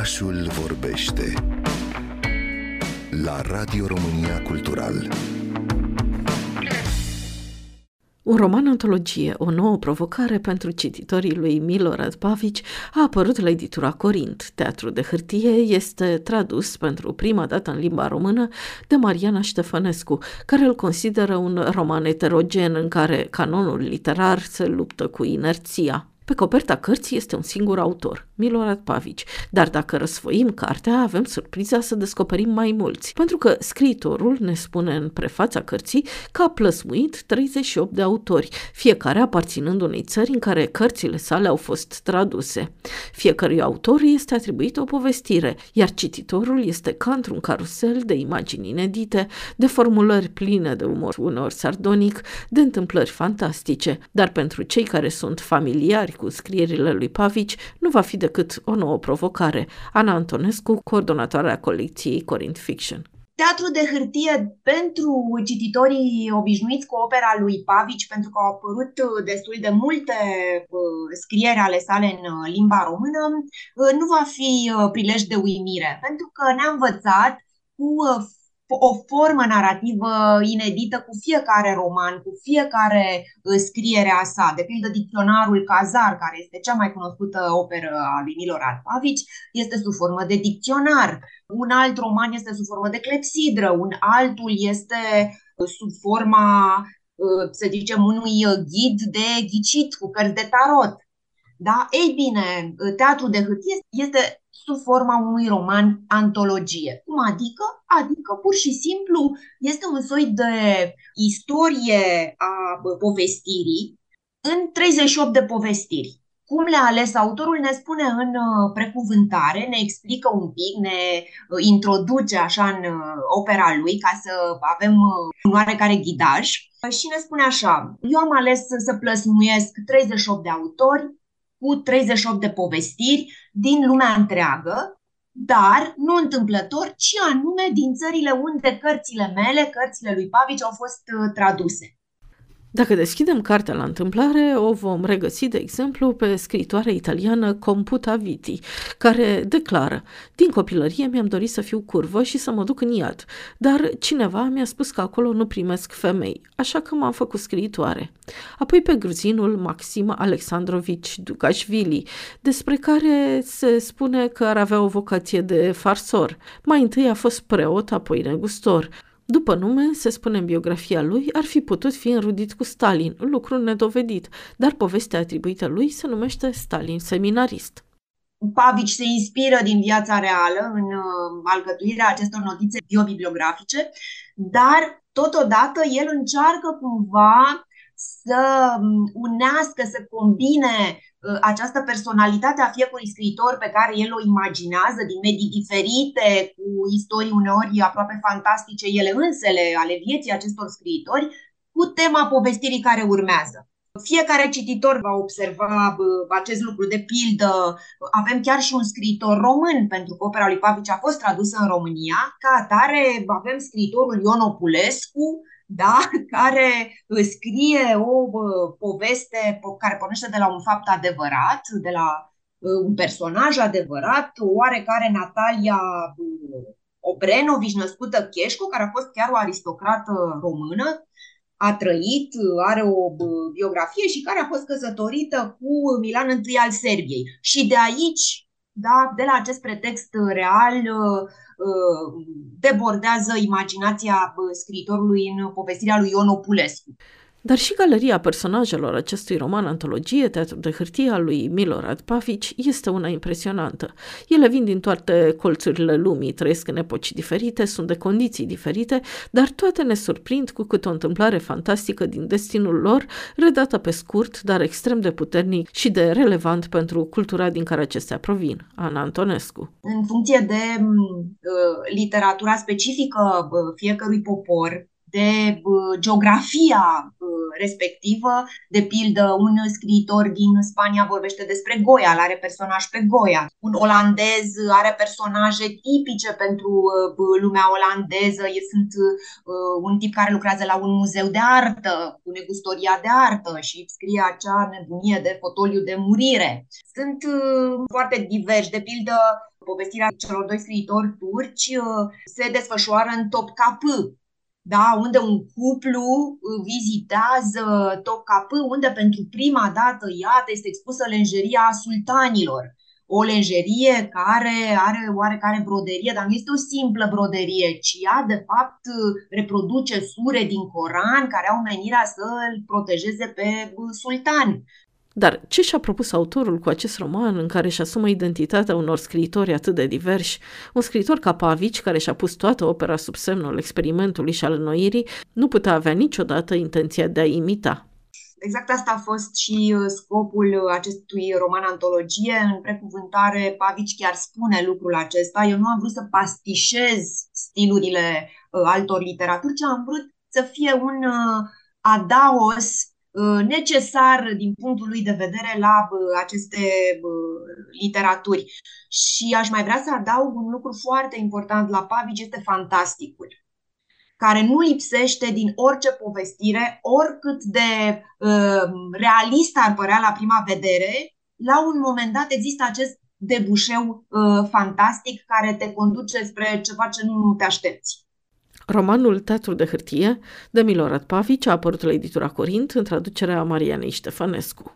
Orașul vorbește la Radio România Cultural. Un roman antologie, o nouă provocare pentru cititorii lui Milorad Pavici, a apărut la editura Corint. Teatru de hârtie este tradus pentru prima dată în limba română de Mariana Ștefănescu, care îl consideră un roman eterogen în care canonul literar se luptă cu inerția. Pe coperta cărții este un singur autor, Milorad Pavici, dar dacă răsfoim cartea, avem surpriza să descoperim mai mulți, pentru că scriitorul ne spune în prefața cărții că a plăsmuit 38 de autori, fiecare aparținând unei țări în care cărțile sale au fost traduse. Fiecărui autor este atribuită o povestire, iar cititorul este ca într-un carusel de imagini inedite, de formulări pline de umor uneori sardonic, de întâmplări fantastice, dar pentru cei care sunt familiari cu scrierile lui Pavici nu va fi decât o nouă provocare. Ana Antonescu, coordonatoarea colecției Corint Fiction. Teatru de hârtie pentru cititorii obișnuiți cu opera lui Pavici, pentru că au apărut destul de multe uh, scrieri ale sale în uh, limba română, uh, nu va fi prilej de uimire, pentru că ne-a învățat cu o formă narrativă inedită cu fiecare roman, cu fiecare uh, scriere a sa. De pildă, dicționarul Cazar, care este cea mai cunoscută operă a lui Milorad Pavici, este sub formă de dicționar. Un alt roman este sub formă de clepsidră, un altul este uh, sub forma, uh, să zicem, unui ghid de ghicit cu cărți de tarot. Da? Ei bine, teatrul de hârtie este sub forma unui roman antologie. Cum adică? Adică pur și simplu este un soi de istorie a povestirii în 38 de povestiri. Cum le-a ales autorul ne spune în uh, precuvântare, ne explică un pic, ne uh, introduce așa în uh, opera lui ca să avem un oarecare ghidaj și ne spune așa, eu am ales să plăsmuiesc 38 de autori cu 38 de povestiri din lumea întreagă, dar nu întâmplător, ci anume din țările unde cărțile mele, cărțile lui Pavici au fost uh, traduse. Dacă deschidem cartea la întâmplare, o vom regăsi, de exemplu, pe scritoarea italiană Computa Viti, care declară Din copilărie mi-am dorit să fiu curvă și să mă duc în iad, dar cineva mi-a spus că acolo nu primesc femei, așa că m-am făcut scriitoare. Apoi pe gruzinul Maxim Alexandrovici Dugașvili, despre care se spune că ar avea o vocație de farsor. Mai întâi a fost preot, apoi negustor. După nume, se spune în biografia lui, ar fi putut fi înrudit cu Stalin, lucru nedovedit, dar povestea atribuită lui se numește Stalin seminarist. Pavici se inspiră din viața reală în uh, alcătuirea acestor notițe biobibliografice, dar totodată el încearcă cumva să um, unească, să combine Uh, această personalitate a fiecărui scriitor pe care el o imaginează din medii diferite, cu istorii uneori aproape fantastice ele însele ale vieții acestor scriitori, cu tema povestirii care urmează. Fiecare cititor va observa acest lucru. De pildă, avem chiar și un scriitor român, pentru că opera lui Pavici a fost tradusă în România. Ca atare, avem scriitorul Ion Opulescu, da? care scrie o poveste care pornește de la un fapt adevărat, de la uh, un personaj adevărat, oarecare Natalia uh, Obrenovici, născută Cheșcu, care a fost chiar o aristocrată română, a trăit, are o biografie și care a fost căsătorită cu Milan I al Serbiei. Și de aici, da, de la acest pretext real, uh, Uh, debordează imaginația uh, scriitorului în povestirea lui Ion Opulescu. Dar și galeria personajelor acestui roman antologie, Teatru de hârtie al lui Milorad Pavici, este una impresionantă. Ele vin din toate colțurile lumii, trăiesc în epoci diferite, sunt de condiții diferite, dar toate ne surprind cu câte o întâmplare fantastică din destinul lor, redată pe scurt, dar extrem de puternic și de relevant pentru cultura din care acestea provin. Ana Antonescu. În funcție de uh, literatura specifică uh, fiecărui popor, de geografia respectivă. De pildă, un scriitor din Spania vorbește despre Goia, are personaj pe Goia. Un olandez are personaje tipice pentru lumea olandeză. Sunt un tip care lucrează la un muzeu de artă, cu negustoria de artă și scrie acea nebunie de fotoliu de murire. Sunt foarte diversi. De pildă, povestirea celor doi scriitori turci se desfășoară în Topkapı, da, unde un cuplu uh, vizitează Topkapı, unde pentru prima dată, iată, este expusă lenjeria sultanilor. O lenjerie care are oarecare broderie, dar nu este o simplă broderie, ci ea, de fapt, reproduce sure din Coran care au menirea să îl protejeze pe uh, sultan. Dar ce și-a propus autorul cu acest roman în care își asumă identitatea unor scriitori atât de diversi? Un scriitor ca Pavici, care și-a pus toată opera sub semnul experimentului și al înnoirii, nu putea avea niciodată intenția de a imita. Exact asta a fost și uh, scopul acestui roman antologie. În precuvântare, Pavici chiar spune lucrul acesta. Eu nu am vrut să pastișez stilurile uh, altor literaturi, ci am vrut să fie un uh, adaos Uh, necesar din punctul lui de vedere la aceste literaturi. Și aș mai vrea să adaug un lucru foarte important la Pavici, este fantasticul care nu lipsește din orice povestire, oricât de uh, realist ar părea la prima vedere, la un moment dat există acest debușeu uh, fantastic care te conduce spre ceva ce nu te aștepți. Romanul Teatru de hârtie de Milorad Pavici a apărut la editura Corint în traducerea Marianei Ștefănescu.